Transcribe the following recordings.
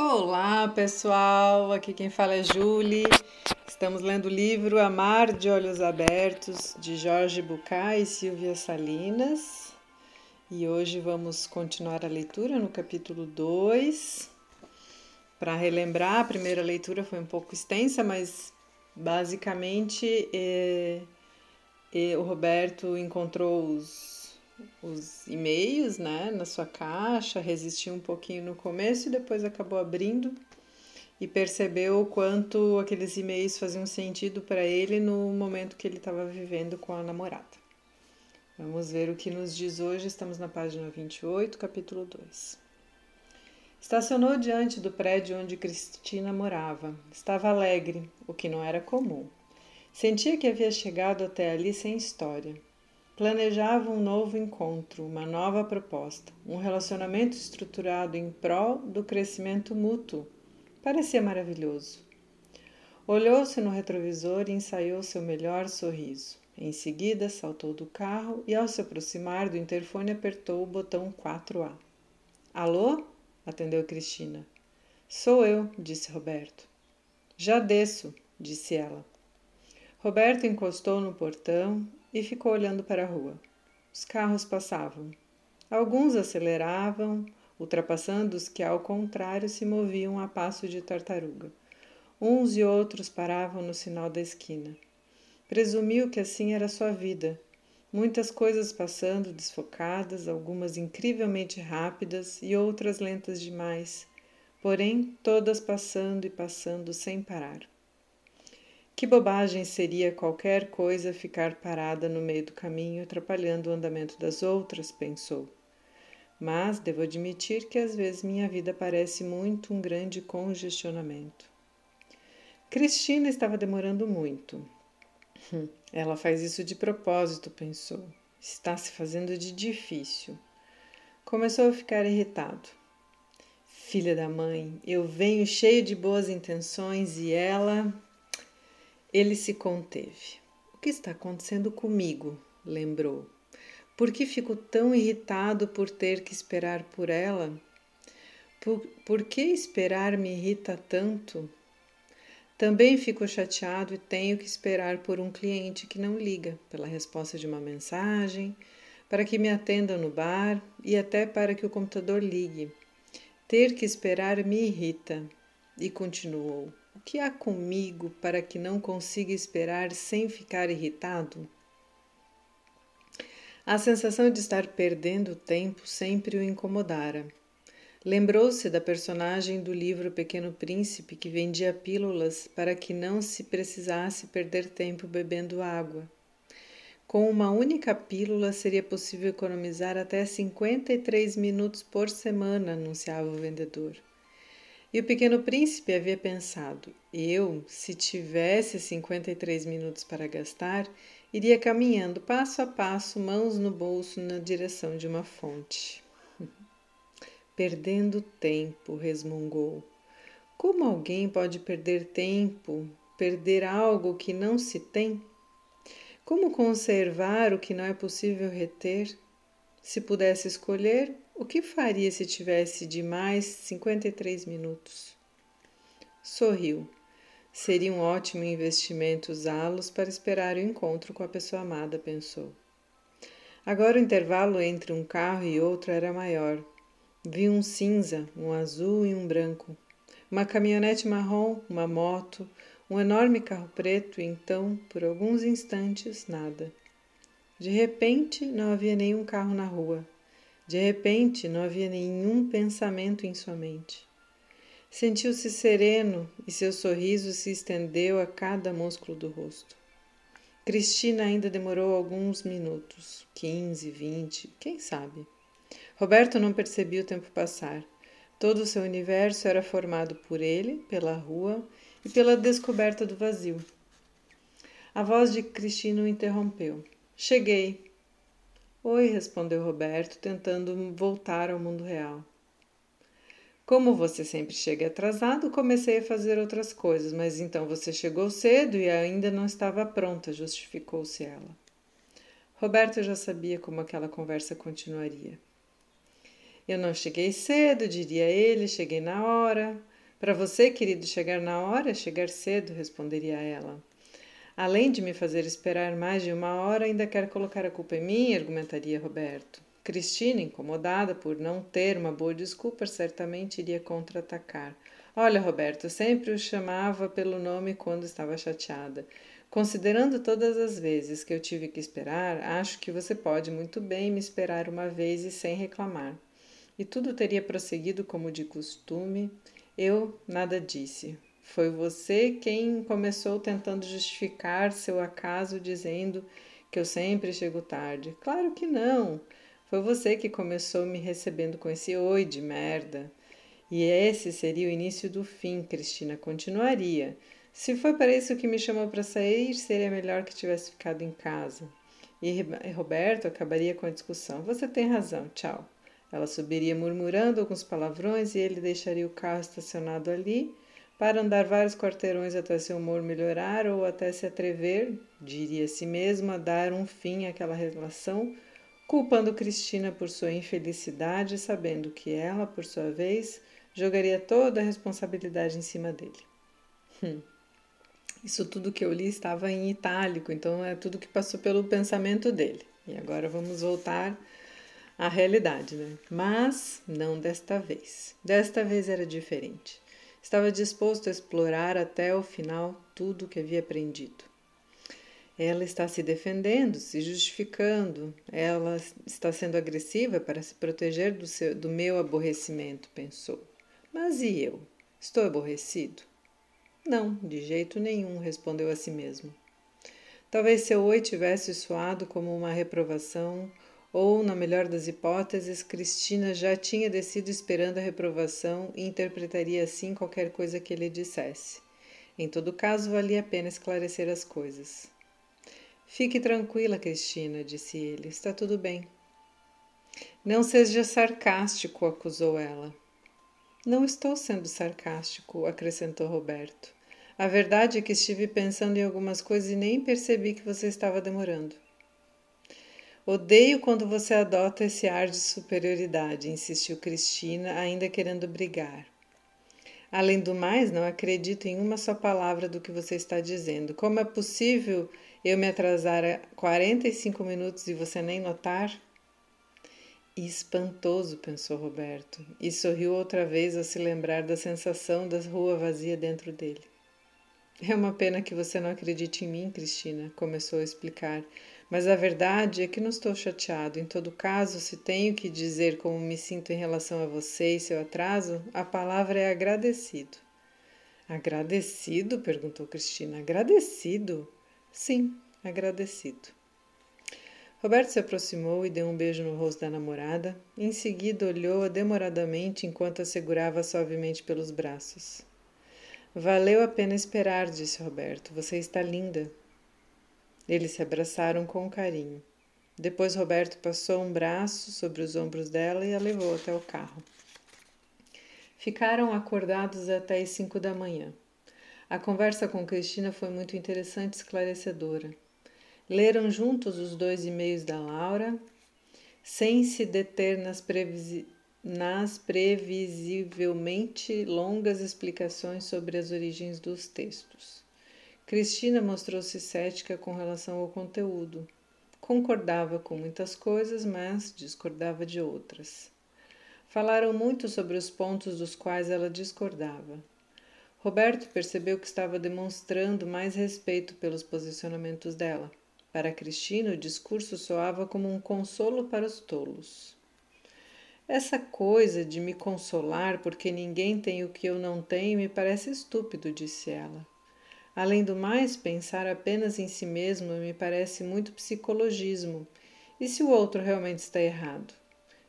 Olá, pessoal. Aqui quem fala é Julie. Estamos lendo o livro Amar de Olhos Abertos de Jorge Bucay e Silvia Salinas. E hoje vamos continuar a leitura no capítulo 2. Para relembrar, a primeira leitura foi um pouco extensa, mas basicamente é, é, o Roberto encontrou os os e-mails né, na sua caixa, resistiu um pouquinho no começo e depois acabou abrindo e percebeu o quanto aqueles e-mails faziam sentido para ele no momento que ele estava vivendo com a namorada. Vamos ver o que nos diz hoje, estamos na página 28, capítulo 2. Estacionou diante do prédio onde Cristina morava. Estava alegre, o que não era comum. Sentia que havia chegado até ali sem história. Planejava um novo encontro, uma nova proposta, um relacionamento estruturado em prol do crescimento mútuo. Parecia maravilhoso. Olhou-se no retrovisor e ensaiou seu melhor sorriso. Em seguida, saltou do carro e, ao se aproximar do interfone, apertou o botão 4A. Alô? atendeu Cristina. Sou eu, disse Roberto. Já desço, disse ela. Roberto encostou no portão e ficou olhando para a rua. Os carros passavam. Alguns aceleravam, ultrapassando os que, ao contrário, se moviam a passo de tartaruga. Uns e outros paravam no sinal da esquina. Presumiu que assim era sua vida. Muitas coisas passando desfocadas, algumas incrivelmente rápidas e outras lentas demais, porém todas passando e passando sem parar. Que bobagem seria qualquer coisa ficar parada no meio do caminho, atrapalhando o andamento das outras, pensou. Mas devo admitir que às vezes minha vida parece muito um grande congestionamento. Cristina estava demorando muito. Hum, ela faz isso de propósito, pensou. Está se fazendo de difícil. Começou a ficar irritado. Filha da mãe, eu venho cheio de boas intenções e ela ele se conteve. O que está acontecendo comigo? lembrou. Por que fico tão irritado por ter que esperar por ela? Por, por que esperar me irrita tanto? Também fico chateado e tenho que esperar por um cliente que não liga, pela resposta de uma mensagem, para que me atenda no bar e até para que o computador ligue. Ter que esperar me irrita. E continuou: o que há comigo para que não consiga esperar sem ficar irritado? A sensação de estar perdendo tempo sempre o incomodara. Lembrou-se da personagem do livro Pequeno Príncipe que vendia pílulas para que não se precisasse perder tempo bebendo água. Com uma única pílula seria possível economizar até 53 minutos por semana, anunciava o vendedor. E o pequeno príncipe havia pensado: eu, se tivesse 53 minutos para gastar, iria caminhando passo a passo, mãos no bolso, na direção de uma fonte. Perdendo tempo, resmungou. Como alguém pode perder tempo, perder algo que não se tem? Como conservar o que não é possível reter? Se pudesse escolher, o que faria se tivesse de mais 53 minutos? Sorriu. Seria um ótimo investimento usá-los para esperar o encontro com a pessoa amada, pensou. Agora o intervalo entre um carro e outro era maior. Vi um cinza, um azul e um branco. Uma caminhonete marrom, uma moto, um enorme carro preto e então, por alguns instantes, nada. De repente, não havia nenhum carro na rua. De repente, não havia nenhum pensamento em sua mente. Sentiu-se sereno e seu sorriso se estendeu a cada músculo do rosto. Cristina ainda demorou alguns minutos, quinze, vinte, quem sabe. Roberto não percebia o tempo passar. Todo o seu universo era formado por ele, pela rua e pela descoberta do vazio. A voz de Cristina o interrompeu. Cheguei. Oi, respondeu Roberto, tentando voltar ao mundo real. Como você sempre chega atrasado, comecei a fazer outras coisas, mas então você chegou cedo e ainda não estava pronta, justificou-se ela. Roberto já sabia como aquela conversa continuaria. Eu não cheguei cedo, diria ele, cheguei na hora. Para você, querido, chegar na hora, chegar cedo, responderia ela. Além de me fazer esperar mais de uma hora, ainda quer colocar a culpa em mim, argumentaria Roberto. Cristina, incomodada por não ter uma boa desculpa, certamente iria contra-atacar. Olha, Roberto, sempre o chamava pelo nome quando estava chateada. Considerando todas as vezes que eu tive que esperar, acho que você pode muito bem me esperar uma vez e sem reclamar. E tudo teria prosseguido como de costume. Eu nada disse. Foi você quem começou tentando justificar seu acaso dizendo que eu sempre chego tarde. Claro que não. Foi você que começou me recebendo com esse oi de merda. E esse seria o início do fim, Cristina continuaria. Se foi para isso que me chamou para sair, seria melhor que tivesse ficado em casa. E Roberto acabaria com a discussão. Você tem razão, tchau. Ela subiria murmurando alguns palavrões e ele deixaria o carro estacionado ali para andar vários quarteirões até seu humor melhorar ou até se atrever, diria a si mesmo, a dar um fim àquela relação, culpando Cristina por sua infelicidade, sabendo que ela, por sua vez, jogaria toda a responsabilidade em cima dele. Hum. Isso tudo que eu li estava em itálico, então é tudo que passou pelo pensamento dele. E agora vamos voltar à realidade, né? Mas não desta vez. Desta vez era diferente. Estava disposto a explorar até o final tudo o que havia aprendido. Ela está se defendendo, se justificando, ela está sendo agressiva para se proteger do, seu, do meu aborrecimento, pensou. Mas e eu? Estou aborrecido? Não, de jeito nenhum, respondeu a si mesmo. Talvez seu oi tivesse soado como uma reprovação ou, na melhor das hipóteses, Cristina já tinha descido esperando a reprovação e interpretaria assim qualquer coisa que ele dissesse. Em todo caso, valia a pena esclarecer as coisas. Fique tranquila, Cristina, disse ele. Está tudo bem. Não seja sarcástico, acusou ela. Não estou sendo sarcástico, acrescentou Roberto. A verdade é que estive pensando em algumas coisas e nem percebi que você estava demorando. Odeio quando você adota esse ar de superioridade, insistiu Cristina, ainda querendo brigar. Além do mais, não acredito em uma só palavra do que você está dizendo. Como é possível eu me atrasar 45 minutos e você nem notar? Espantoso, pensou Roberto, e sorriu outra vez ao se lembrar da sensação da rua vazia dentro dele. É uma pena que você não acredite em mim, Cristina, começou a explicar, mas a verdade é que não estou chateado. Em todo caso, se tenho que dizer como me sinto em relação a você e seu atraso, a palavra é agradecido. Agradecido? perguntou Cristina. Agradecido? Sim, agradecido. Roberto se aproximou e deu um beijo no rosto da namorada. Em seguida, olhou-a demoradamente enquanto a segurava suavemente pelos braços. Valeu a pena esperar, disse Roberto. Você está linda. Eles se abraçaram com carinho. Depois Roberto passou um braço sobre os ombros dela e a levou até o carro. Ficaram acordados até as cinco da manhã. A conversa com Cristina foi muito interessante e esclarecedora. Leram juntos os dois e-mails da Laura, sem se deter nas, nas previsivelmente longas explicações sobre as origens dos textos. Cristina mostrou-se cética com relação ao conteúdo. Concordava com muitas coisas, mas discordava de outras. Falaram muito sobre os pontos dos quais ela discordava. Roberto percebeu que estava demonstrando mais respeito pelos posicionamentos dela. Para Cristina, o discurso soava como um consolo para os tolos. Essa coisa de me consolar porque ninguém tem o que eu não tenho me parece estúpido, disse ela. Além do mais, pensar apenas em si mesmo me parece muito psicologismo. E se o outro realmente está errado?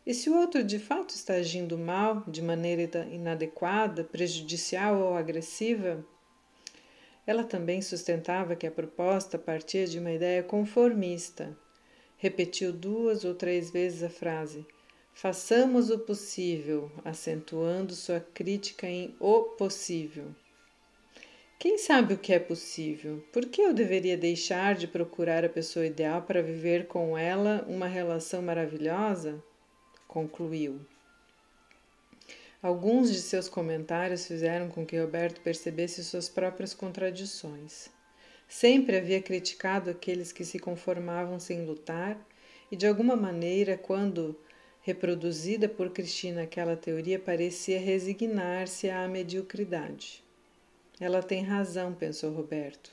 E se o outro de fato está agindo mal, de maneira inadequada, prejudicial ou agressiva? Ela também sustentava que a proposta partia de uma ideia conformista. Repetiu duas ou três vezes a frase: Façamos o possível, acentuando sua crítica em o possível. Quem sabe o que é possível? Por que eu deveria deixar de procurar a pessoa ideal para viver com ela uma relação maravilhosa? Concluiu. Alguns de seus comentários fizeram com que Roberto percebesse suas próprias contradições. Sempre havia criticado aqueles que se conformavam sem lutar, e de alguma maneira, quando reproduzida por Cristina, aquela teoria parecia resignar-se à mediocridade. Ela tem razão, pensou Roberto,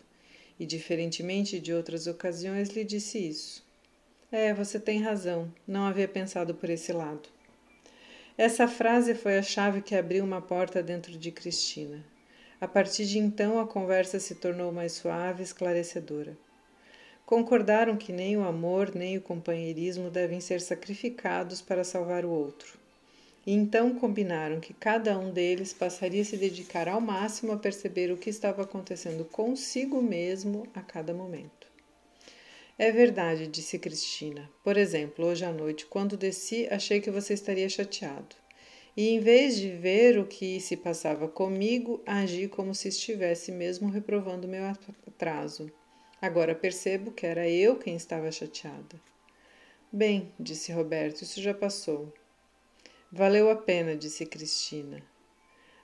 e, diferentemente de outras ocasiões, lhe disse isso. É, você tem razão, não havia pensado por esse lado. Essa frase foi a chave que abriu uma porta dentro de Cristina. A partir de então, a conversa se tornou mais suave e esclarecedora. Concordaram que nem o amor nem o companheirismo devem ser sacrificados para salvar o outro. E então combinaram que cada um deles passaria a se dedicar ao máximo a perceber o que estava acontecendo consigo mesmo a cada momento. É verdade, disse Cristina. Por exemplo, hoje à noite, quando desci, achei que você estaria chateado. E em vez de ver o que se passava comigo, agi como se estivesse mesmo reprovando meu atraso. Agora percebo que era eu quem estava chateada. Bem, disse Roberto, isso já passou. Valeu a pena, disse Cristina.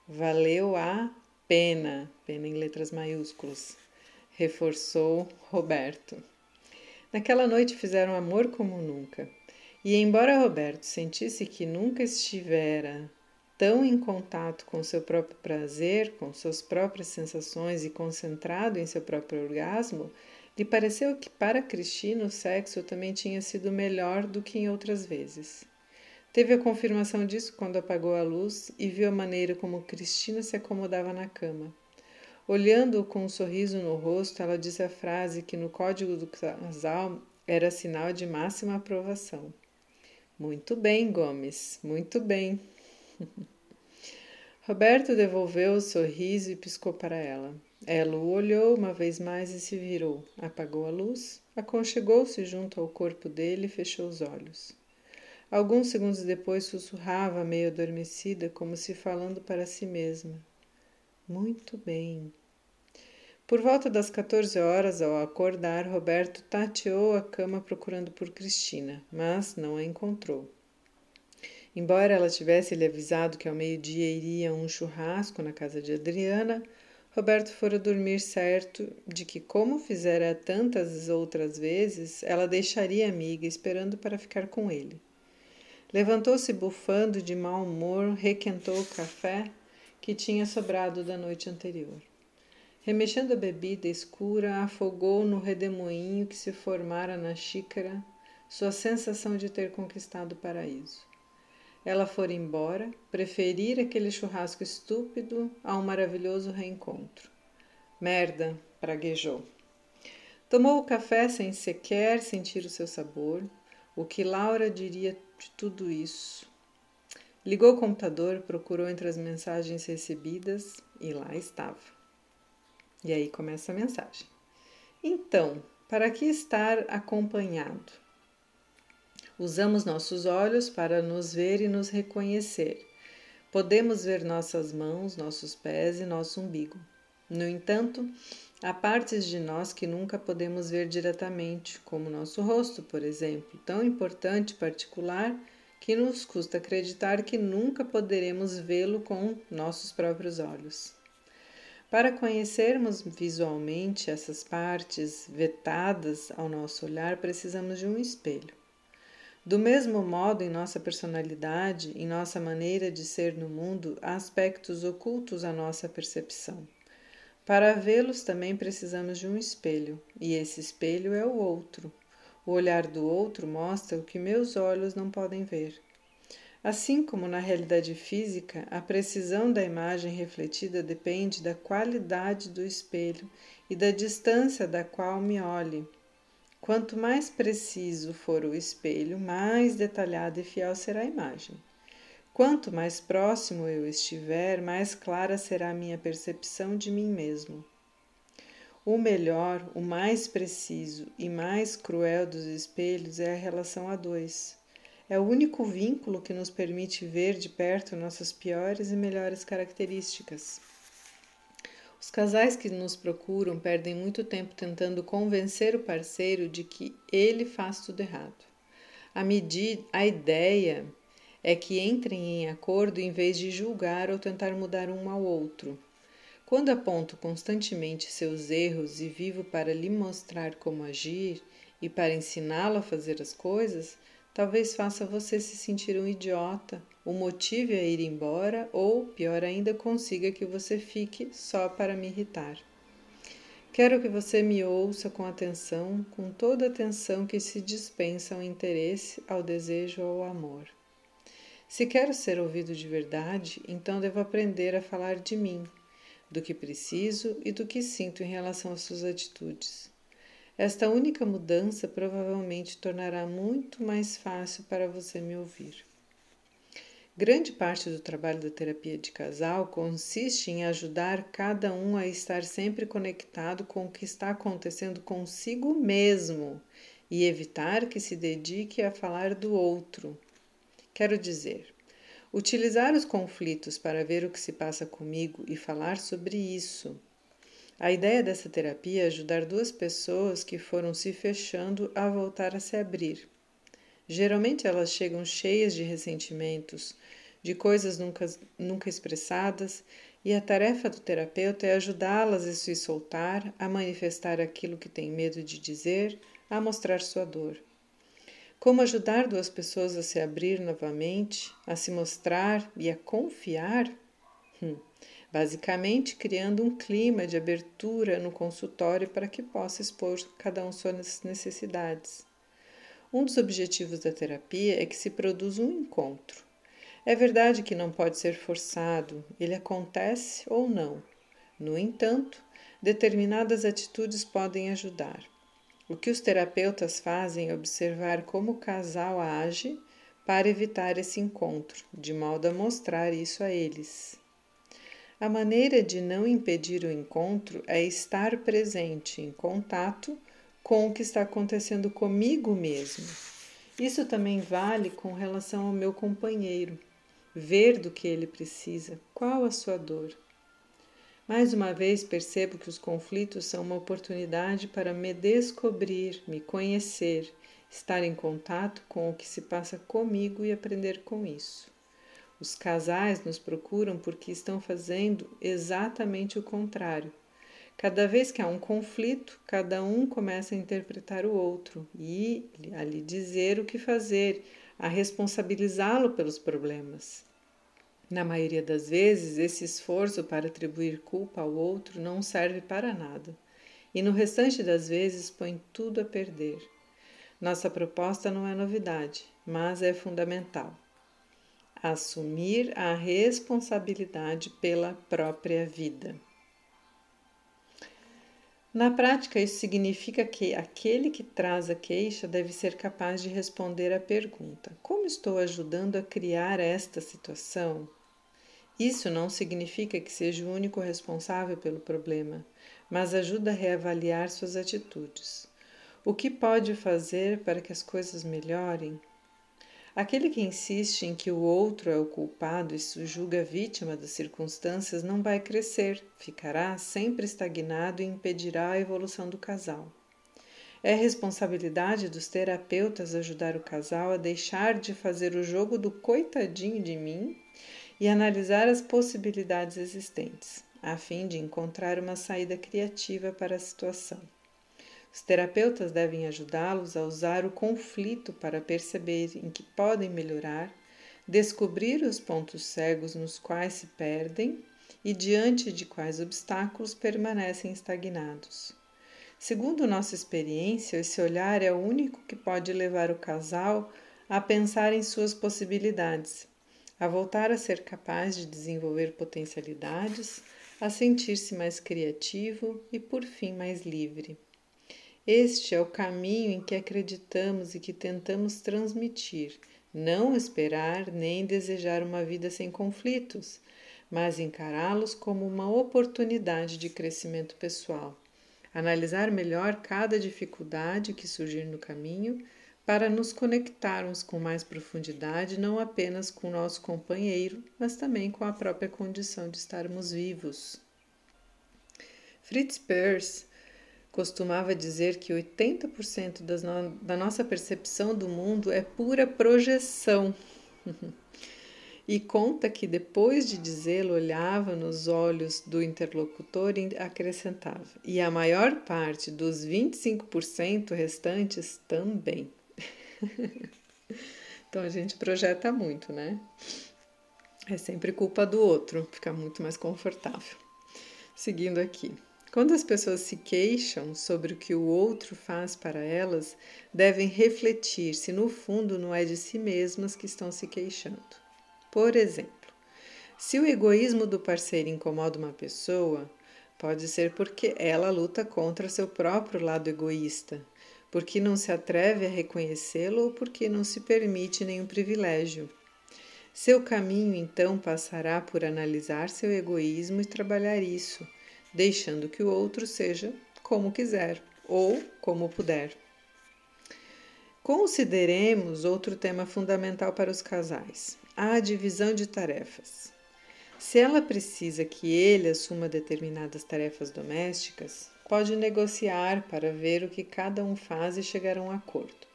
Valeu a pena, pena em letras maiúsculas, reforçou Roberto. Naquela noite fizeram amor como nunca. E embora Roberto sentisse que nunca estivera tão em contato com seu próprio prazer, com suas próprias sensações e concentrado em seu próprio orgasmo, lhe pareceu que para Cristina o sexo também tinha sido melhor do que em outras vezes. Teve a confirmação disso quando apagou a luz e viu a maneira como Cristina se acomodava na cama. Olhando-o com um sorriso no rosto, ela disse a frase que no código do casal era sinal de máxima aprovação. Muito bem, Gomes, muito bem. Roberto devolveu o sorriso e piscou para ela. Ela o olhou uma vez mais e se virou. Apagou a luz, aconchegou-se junto ao corpo dele e fechou os olhos. Alguns segundos depois sussurrava, meio adormecida, como se falando para si mesma. Muito bem. Por volta das 14 horas, ao acordar, Roberto tateou a cama procurando por Cristina, mas não a encontrou. Embora ela tivesse lhe avisado que ao meio-dia iria um churrasco na casa de Adriana, Roberto fora dormir certo de que, como fizera tantas outras vezes, ela deixaria a amiga esperando para ficar com ele. Levantou-se bufando de mau humor, requentou o café que tinha sobrado da noite anterior. Remexendo a bebida escura, afogou no redemoinho que se formara na xícara sua sensação de ter conquistado o paraíso. Ela fora embora, preferir aquele churrasco estúpido a um maravilhoso reencontro. Merda, praguejou. Tomou o café sem sequer sentir o seu sabor. O que Laura diria de tudo isso? Ligou o computador, procurou entre as mensagens recebidas e lá estava. E aí começa a mensagem. Então, para que estar acompanhado? Usamos nossos olhos para nos ver e nos reconhecer. Podemos ver nossas mãos, nossos pés e nosso umbigo. No entanto, há partes de nós que nunca podemos ver diretamente, como nosso rosto, por exemplo, tão importante e particular que nos custa acreditar que nunca poderemos vê-lo com nossos próprios olhos. Para conhecermos visualmente essas partes vetadas ao nosso olhar, precisamos de um espelho. Do mesmo modo, em nossa personalidade, em nossa maneira de ser no mundo, há aspectos ocultos à nossa percepção. Para vê-los também precisamos de um espelho, e esse espelho é o outro, o olhar do outro mostra o que meus olhos não podem ver. Assim como na realidade física, a precisão da imagem refletida depende da qualidade do espelho e da distância da qual me olhe. Quanto mais preciso for o espelho, mais detalhada e fiel será a imagem. Quanto mais próximo eu estiver, mais clara será a minha percepção de mim mesmo. O melhor, o mais preciso e mais cruel dos espelhos é a relação a dois. É o único vínculo que nos permite ver de perto nossas piores e melhores características. Os casais que nos procuram perdem muito tempo tentando convencer o parceiro de que ele faz tudo errado. A, medida, a ideia é que entrem em acordo em vez de julgar ou tentar mudar um ao outro. Quando aponto constantemente seus erros e vivo para lhe mostrar como agir e para ensiná-lo a fazer as coisas, talvez faça você se sentir um idiota, o motive a ir embora ou, pior ainda, consiga que você fique só para me irritar. Quero que você me ouça com atenção, com toda a atenção que se dispensa ao interesse, ao desejo ou ao amor. Se quero ser ouvido de verdade, então devo aprender a falar de mim, do que preciso e do que sinto em relação às suas atitudes. Esta única mudança provavelmente tornará muito mais fácil para você me ouvir. Grande parte do trabalho da terapia de casal consiste em ajudar cada um a estar sempre conectado com o que está acontecendo consigo mesmo e evitar que se dedique a falar do outro. Quero dizer, utilizar os conflitos para ver o que se passa comigo e falar sobre isso. A ideia dessa terapia é ajudar duas pessoas que foram se fechando a voltar a se abrir. Geralmente elas chegam cheias de ressentimentos, de coisas nunca, nunca expressadas, e a tarefa do terapeuta é ajudá-las a se soltar, a manifestar aquilo que tem medo de dizer, a mostrar sua dor. Como ajudar duas pessoas a se abrir novamente, a se mostrar e a confiar? Hum, basicamente, criando um clima de abertura no consultório para que possa expor cada um suas necessidades. Um dos objetivos da terapia é que se produza um encontro. É verdade que não pode ser forçado, ele acontece ou não. No entanto, determinadas atitudes podem ajudar. O que os terapeutas fazem é observar como o casal age para evitar esse encontro, de modo a mostrar isso a eles. A maneira de não impedir o encontro é estar presente, em contato com o que está acontecendo comigo mesmo. Isso também vale com relação ao meu companheiro. Ver do que ele precisa, qual a sua dor. Mais uma vez percebo que os conflitos são uma oportunidade para me descobrir, me conhecer, estar em contato com o que se passa comigo e aprender com isso. Os casais nos procuram porque estão fazendo exatamente o contrário. Cada vez que há um conflito, cada um começa a interpretar o outro e a lhe dizer o que fazer, a responsabilizá-lo pelos problemas. Na maioria das vezes, esse esforço para atribuir culpa ao outro não serve para nada, e no restante das vezes põe tudo a perder. Nossa proposta não é novidade, mas é fundamental. Assumir a responsabilidade pela própria vida. Na prática, isso significa que aquele que traz a queixa deve ser capaz de responder à pergunta: Como estou ajudando a criar esta situação? Isso não significa que seja o único responsável pelo problema, mas ajuda a reavaliar suas atitudes. O que pode fazer para que as coisas melhorem? Aquele que insiste em que o outro é o culpado e se julga vítima das circunstâncias não vai crescer, ficará sempre estagnado e impedirá a evolução do casal. É responsabilidade dos terapeutas ajudar o casal a deixar de fazer o jogo do coitadinho de mim e analisar as possibilidades existentes, a fim de encontrar uma saída criativa para a situação. Os terapeutas devem ajudá-los a usar o conflito para perceber em que podem melhorar, descobrir os pontos cegos nos quais se perdem e diante de quais obstáculos permanecem estagnados. Segundo nossa experiência, esse olhar é o único que pode levar o casal a pensar em suas possibilidades a voltar a ser capaz de desenvolver potencialidades, a sentir-se mais criativo e, por fim, mais livre. Este é o caminho em que acreditamos e que tentamos transmitir, não esperar nem desejar uma vida sem conflitos, mas encará-los como uma oportunidade de crescimento pessoal. Analisar melhor cada dificuldade que surgir no caminho para nos conectarmos com mais profundidade, não apenas com nosso companheiro, mas também com a própria condição de estarmos vivos. Fritz Perls costumava dizer que 80% no, da nossa percepção do mundo é pura projeção. e conta que depois de dizê-lo, olhava nos olhos do interlocutor e acrescentava: e a maior parte dos 25% restantes também. então a gente projeta muito, né? É sempre culpa do outro, fica muito mais confortável. Seguindo aqui. Quando as pessoas se queixam sobre o que o outro faz para elas, devem refletir se no fundo não é de si mesmas que estão se queixando. Por exemplo, se o egoísmo do parceiro incomoda uma pessoa, pode ser porque ela luta contra seu próprio lado egoísta, porque não se atreve a reconhecê-lo ou porque não se permite nenhum privilégio. Seu caminho então passará por analisar seu egoísmo e trabalhar isso, deixando que o outro seja como quiser ou como puder. Consideremos outro tema fundamental para os casais: a divisão de tarefas. Se ela precisa que ele assuma determinadas tarefas domésticas, pode negociar para ver o que cada um faz e chegar a um acordo.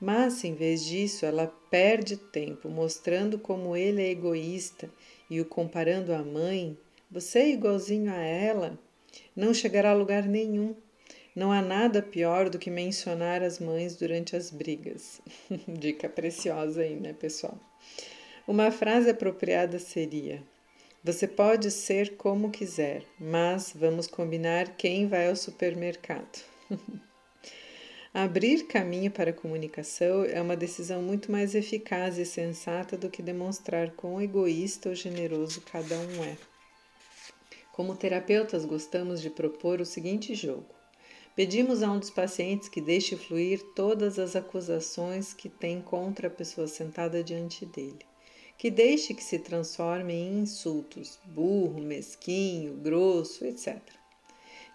Mas, em vez disso, ela perde tempo mostrando como ele é egoísta e o comparando à mãe. Você é igualzinho a ela? Não chegará a lugar nenhum. Não há nada pior do que mencionar as mães durante as brigas. Dica preciosa aí, né, pessoal? Uma frase apropriada seria: Você pode ser como quiser, mas vamos combinar quem vai ao supermercado. Abrir caminho para a comunicação é uma decisão muito mais eficaz e sensata do que demonstrar quão egoísta ou generoso cada um é. Como terapeutas, gostamos de propor o seguinte jogo. Pedimos a um dos pacientes que deixe fluir todas as acusações que tem contra a pessoa sentada diante dele. Que deixe que se transformem em insultos, burro, mesquinho, grosso, etc.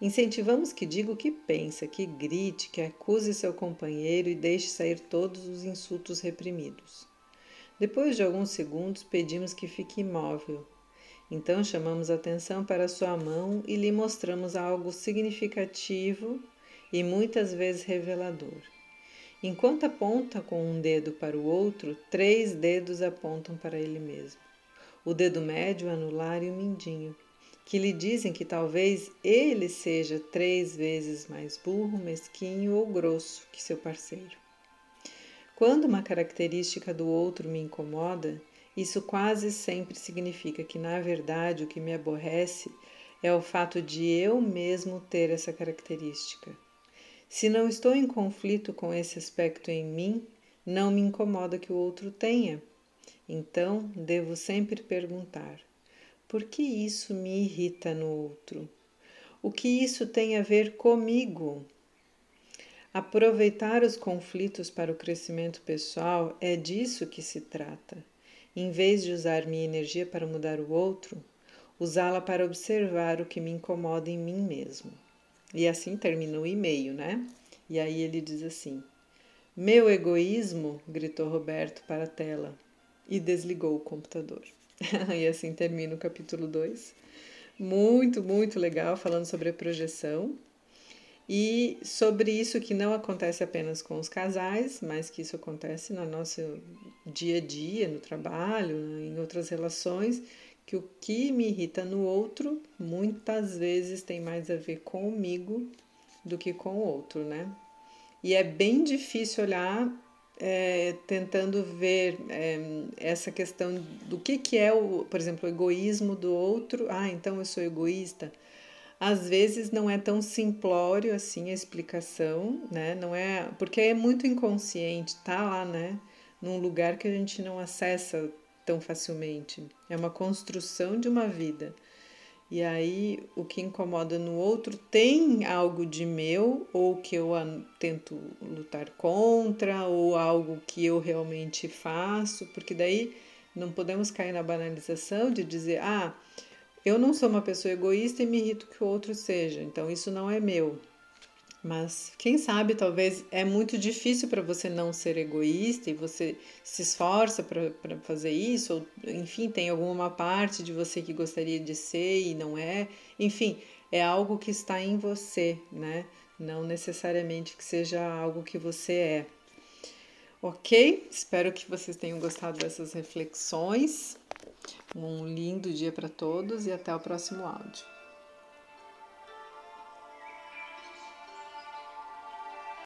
Incentivamos que diga o que pensa, que grite, que acuse seu companheiro e deixe sair todos os insultos reprimidos. Depois de alguns segundos, pedimos que fique imóvel. Então chamamos atenção para sua mão e lhe mostramos algo significativo e muitas vezes revelador. Enquanto aponta com um dedo para o outro, três dedos apontam para ele mesmo: o dedo médio, anular e o mindinho que lhe dizem que talvez ele seja três vezes mais burro, mesquinho ou grosso que seu parceiro. Quando uma característica do outro me incomoda, isso quase sempre significa que, na verdade, o que me aborrece é o fato de eu mesmo ter essa característica. Se não estou em conflito com esse aspecto em mim, não me incomoda que o outro tenha. Então, devo sempre perguntar: por que isso me irrita no outro? O que isso tem a ver comigo? Aproveitar os conflitos para o crescimento pessoal é disso que se trata. Em vez de usar minha energia para mudar o outro, usá-la para observar o que me incomoda em mim mesmo. E assim termina o e-mail, né? E aí ele diz assim: Meu egoísmo, gritou Roberto para a tela e desligou o computador. e assim termina o capítulo 2. Muito, muito legal, falando sobre a projeção e sobre isso que não acontece apenas com os casais, mas que isso acontece no nosso dia a dia, no trabalho, em outras relações, que o que me irrita no outro muitas vezes tem mais a ver comigo do que com o outro, né? E é bem difícil olhar é, tentando ver é, essa questão do que, que é, o, por exemplo, o egoísmo do outro. Ah, então eu sou egoísta. Às vezes não é tão simplório assim a explicação, né? Não é porque é muito inconsciente, tá lá, né? Num lugar que a gente não acessa tão facilmente. É uma construção de uma vida. E aí o que incomoda no outro tem algo de meu, ou que eu tento lutar contra, ou algo que eu realmente faço, porque daí não podemos cair na banalização de dizer, ah, eu não sou uma pessoa egoísta e me irrito que o outro seja, então isso não é meu. Mas quem sabe, talvez é muito difícil para você não ser egoísta e você se esforça para fazer isso, ou enfim, tem alguma parte de você que gostaria de ser e não é. Enfim, é algo que está em você, né? Não necessariamente que seja algo que você é. Ok? Espero que vocês tenham gostado dessas reflexões Um lindo dia para todos e até o próximo áudio.